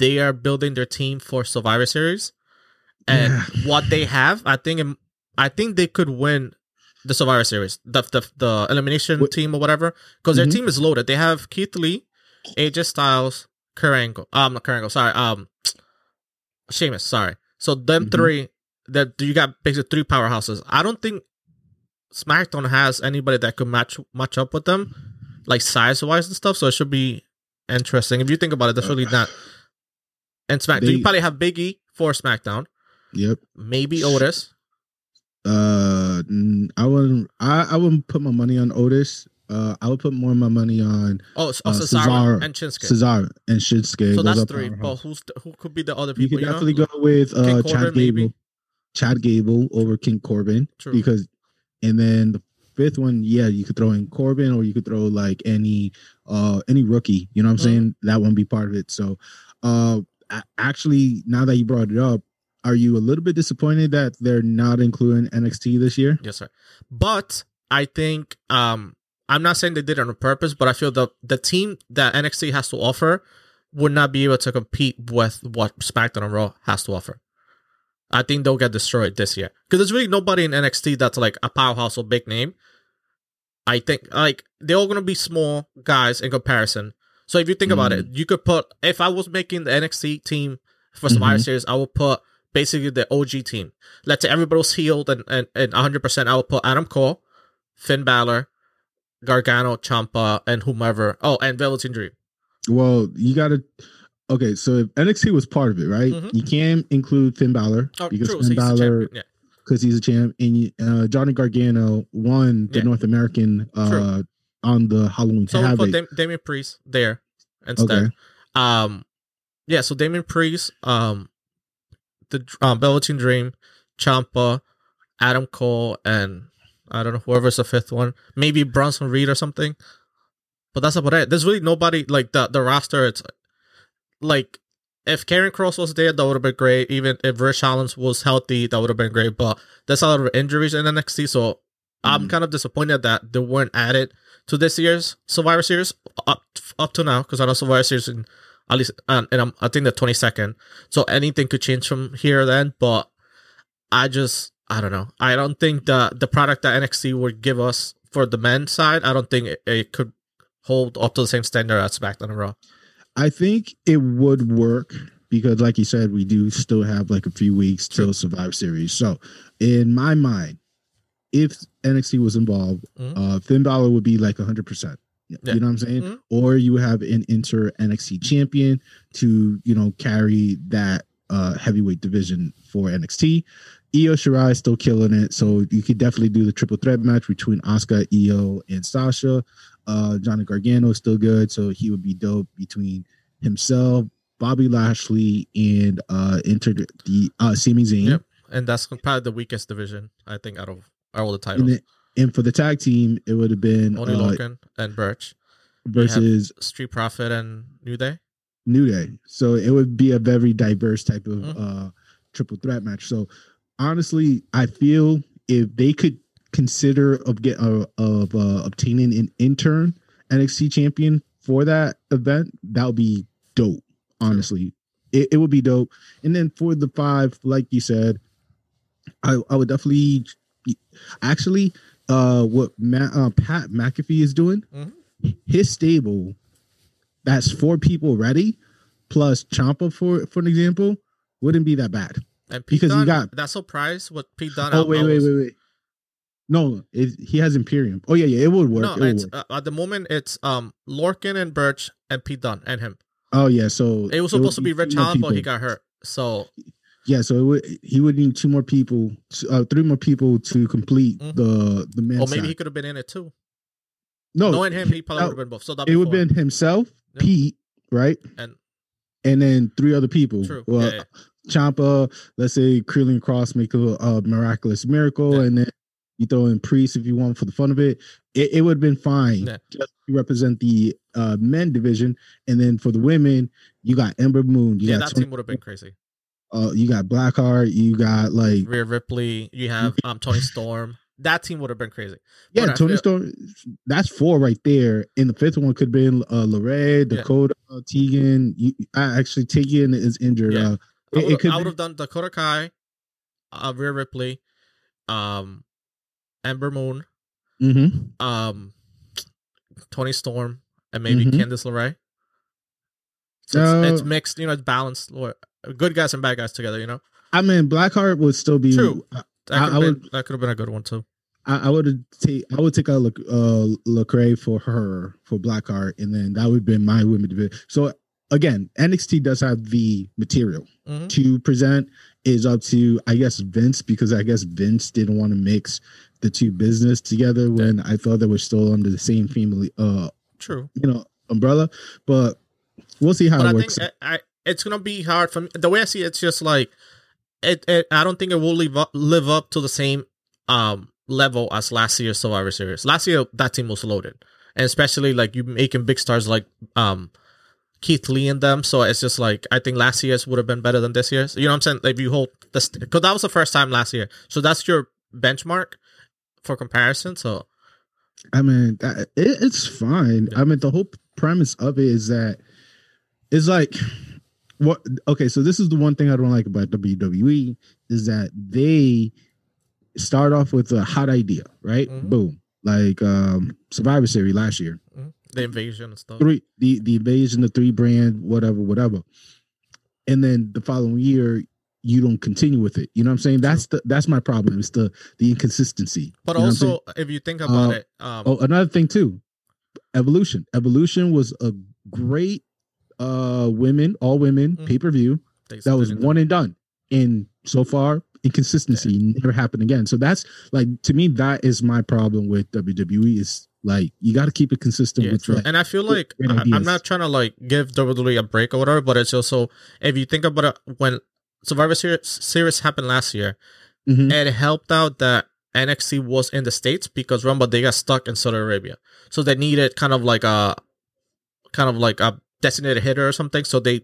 they are building their team for Survivor Series, and Yeah. what they have, I think, I think they could win the Survivor Series, the the, the elimination What- team or whatever, because their Mhm. team is loaded. They have Keith Lee, AJ Styles, Kurt Angle, um, not Kurt Angle, sorry, um, Sheamus, sorry. So them Mhm. three, that you got basically three powerhouses. I don't think SmackDown has anybody that could match match up with them, like size wise and stuff. So it should be interesting. If you think about it, that's really not. And SmackDown, They- you probably have Biggie for SmackDown, Yep. maybe Otis. Uh, I wouldn't. I, I wouldn't put my money on Otis. Uh, I would put more of my money on Oh, oh Uh, Cesaro Cesaro. and Shinsuke. Cesaro and Shinsuke. so that's three. But who's the, who could be the other You people? could You, definitely know? go with uh, King Chad Corbin, maybe? Gable. Chad Gable over King Corbin True. because, and then the fifth one, yeah, you could throw in Corbin or you could throw like any uh any rookie. You know what I'm Mhm. saying? That one be part of it. So, uh, actually, now that you brought it up, are you a little bit disappointed that they're not including NXT this year? Yes, sir. But I think um I'm not saying they did it on purpose, but I feel the the team that NXT has to offer would not be able to compete with what SmackDown and Raw has to offer. I think they'll get destroyed this year because there's really nobody in NXT that's like a powerhouse or big name. I think like they're all gonna be small guys in comparison. So if you think about it, you could put if I was making the NXT team for Survivor Mhm. Series, I would put basically the OG team. Let's say everybody was healed and and, and 100%. I would put Adam Cole, Finn Balor, Gargano, Ciampa, and whomever. Oh, and Velveteen Dream. Well, you got to. Okay, so if NXT was part of it, right? Mhm. You can include Finn Balor Oh, because true. Finn So he's Balor champion. Yeah. because he's a champ, and uh, Johnny Gargano won the Yeah. North American uh, on the Halloween So Havoc. put Dam- Damian Priest there instead. Okay. Um, yeah. So Damian Priest, um, the um, Velveteen Dream, Ciampa, Adam Cole, and I don't know whoever's the fifth one. Maybe Bronson Reed or something. But that's about it. There's really nobody like the the roster. It's like if Karrion Kross was there, that would have been great. Even if Ridge Holland was healthy, that would have been great. But there's a lot of injuries in NXT, so I'm Mhm. kind of disappointed that they weren't added to this year's Survivor Series up up to now because I know Survivor Series in at least and, and I'm, I think the 22nd. So anything could change from here then. But I just I don't know. I don't think the the product that NXT would give us for the men's side. I don't think it, it could hold up to the same standard as SmackDown and Raw. I think it would work because, like you said, we do still have like a few weeks till Survivor Series. So, in my mind, if NXT was involved, Mhm. uh, Finn Balor would be like hundred percent. Yeah. You know what I'm saying? Mhm. Or you have an inter NXT champion to you know carry that uh, heavyweight division for NXT. Io Shirai is still killing it, so you could definitely do the triple threat match between Asuka, Io, and Sasha. Uh, Johnny Gargano is still good, so he would be dope between himself, Bobby Lashley, and uh, Inter the uh, Sami Zayn. Yep. And that's probably the weakest division I think out of all the And, titles. and for the tag team, it would have been Only uh, Lorcan and Burch, versus Street Profit and New Day. New Day. So it would be a very diverse type of Mhm. uh triple threat match. So honestly, I feel if they could consider of get uh, of uh, obtaining an intern NXT champion for that event, that would be dope. Honestly, it, it would be dope. And then for the five, like you said, I I would definitely actually uh what Ma- uh, Pat McAfee is doing. Mhm. His stable that's four people ready plus Ciampa for for an example wouldn't be that bad. And Pete Because you Dunne, got- that surprise what Pete Dunne. Oh wait, wait, wait, wait. No, it, he has Imperium. Oh yeah, yeah, it would work. No, it it's, work. uh, at the moment it's um Lorcan and Burch and Pete Dunne and him. Oh yeah, so It was supposed to be Ridge Holland, but he got hurt. So yeah. So it would, he would need two more people, uh, three more people to complete Mhm. the the men's or maybe side. he could have been in it too. no, Knowing him, he probably would have been both. So that it would have been himself, Yeah. Pete, right, and and then three other people. true. Well, yeah, yeah. Ciampa, let's say Karrion Kross make a, a miraculous miracle, and then you throw in Priest if you want for the fun of it. It, it would have been fine just to represent the uh, men division, and then for the women, you got Ember Moon, you yeah, that Tony- team would have been uh, you got Blackheart, you got like Rhea Ripley. You have um Toni Storm, that team would have been crazy. Yeah, But Toni feel- Storm. That's four right there. And the fifth one could have been uh, LeRae, Yeah. Dakota, uh, Tegan. You, uh, actually, Tegan is injured. Yeah. Uh, I it, would, it could I would have done Dakota Kai, uh, Rhea Ripley, um, Ember Moon, Mhm. um, Toni Storm, and maybe Mhm. Candice LeRae. So it's, Uh, it's mixed, you know, it's balanced. Good guys and bad guys together, you know. I mean, Blackheart would still be. True. I, That I- could I have would- been, that could have been a good one too. I would take. I would take out Lec- uh, LeRae for her for Blackheart, and then that would have been my women division. So again, NXT does have the material Mhm. to present. Is up to I guess Vince because I guess Vince didn't want to mix the two business together when I thought they were still under the same family, uh, True. you know, umbrella. But we'll see how but it I works. think I, I, it's gonna be hard for me. The way I see it, it's just like it. it I don't think it will live up, live up to the same um level as last year's Survivor Series. Last year, that team was loaded, and especially like you making big stars like um Keith Lee and them. So it's just like I think last year's would have been better than this year's. You know what I'm saying? If you hold this, because that was the first time last year, so that's your benchmark for comparison. So I mean, it, it's fine. I mean, the whole premise of it is that it's like what. Okay, so this is the one thing I don't like about WWE is that they start off with a hot idea, right? Mhm. Boom, like um Survivor Series last year, mhm, the invasion and stuff. three the the invasion, the three brand, whatever, whatever, and then the following year. You don't continue with it. You know what I'm saying? That's the that's my problem. It's the the inconsistency. But You know what I'm saying? also, if you think about Uh, it, um, Oh, another thing too. Evolution. Evolution was a great uh women, all women Mhm. pay-per-view. That was one and done. And so far, inconsistency never happened again. So that's like to me, that is my problem with WWE is like you got to keep it consistent Yeah, with true. like, and I feel like I, I'm not trying to like give WWE a break or whatever, but it's also if you think about it, when Survivor Series, series happened last year, Mhm. it helped out that NXT was in the states because remember they got stuck in Saudi Arabia, so they needed kind of like a kind of like a designated hitter or something. So they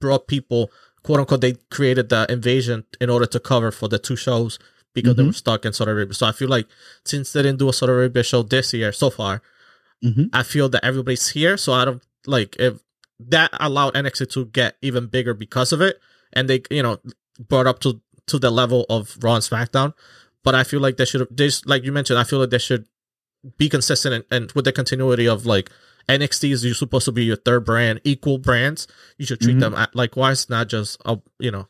brought people, quote unquote, they created the invasion in order to cover for the two shows because they Mhm. were stuck in Saudi Arabia. So I feel like since they didn't do a Saudi Arabia show this year so far, Mhm. I feel that everybody's here. So I don't like if that allowed NXT to get even bigger because of it, and they you know brought up to to the level of Raw and SmackDown. But I feel like they should have like you mentioned. I feel like they should be consistent and, and with the continuity of like NXT is supposed to be your third brand, equal brands. You should treat Mhm. them at, likewise, not just uh, you know.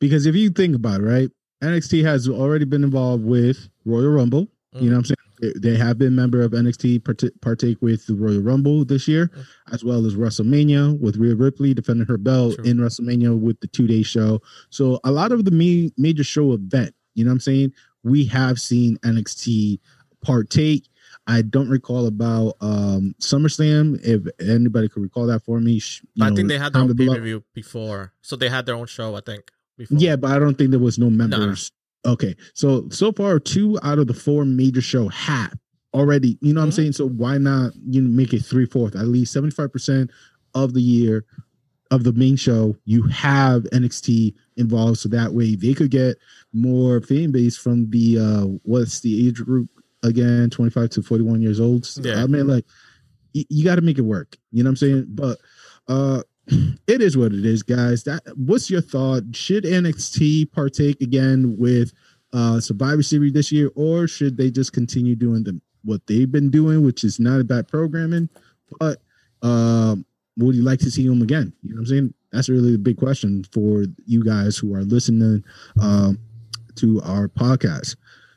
because if you think about it, right, NXT has already been involved with Royal Rumble. Mm. You know what I'm saying? They- have been member of NXT part- partake with the Royal Rumble this year, Mm. as well as WrestleMania with Rhea Ripley defending her belt True. in WrestleMania with the two day show. So a lot of the ma- major show event, you know what I'm saying? We have seen NXT partake. I don't recall about um SummerSlam. If anybody could recall that for me, you I think they had their own pay per view before, so they had their own show. I think. Before. Yeah, but I don't think there was no members. Okay, so so far two out of the four major show have already. You know what I'm Mhm. saying? So why not you know, make it three fourth? At least seventy five percent of the year of the main show, you have NXT involved, so that way they could get more fan base from the uh what's the age group again? Twenty five to forty one years old. So, Yeah. I mean, like y- you got to make it work. You know what I'm saying? But uh it is what it is, guys. That what's your thought? Should NXT partake again with uh Survivor Series this year, or should they just continue doing the what they've been doing, which is not about programming, but um would you like to see them again? You know what I'm saying? That's really the big question for you guys who are listening um to our podcast.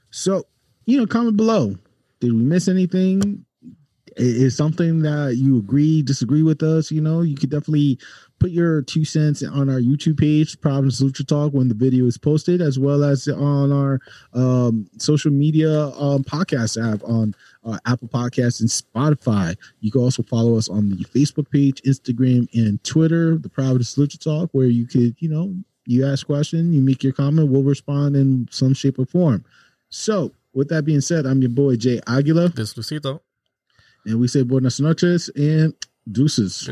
So, you know, comment below. Did we miss anything? is something that you agree, disagree with us, you know, you could definitely put your two cents on our YouTube page, Providence Lucha Talk, when the video is posted, as well as on our um, social media um, podcast app on uh, Apple Podcasts and Spotify. You can also follow us on the Facebook page, Instagram, and Twitter, the Providence Lucha Talk, where you could, you know, you ask question, you make your comment, we'll respond in some shape or form. So, with that being said, I'm your boy Jay Aguila. This Lucito. And we say buenas noches and deuces.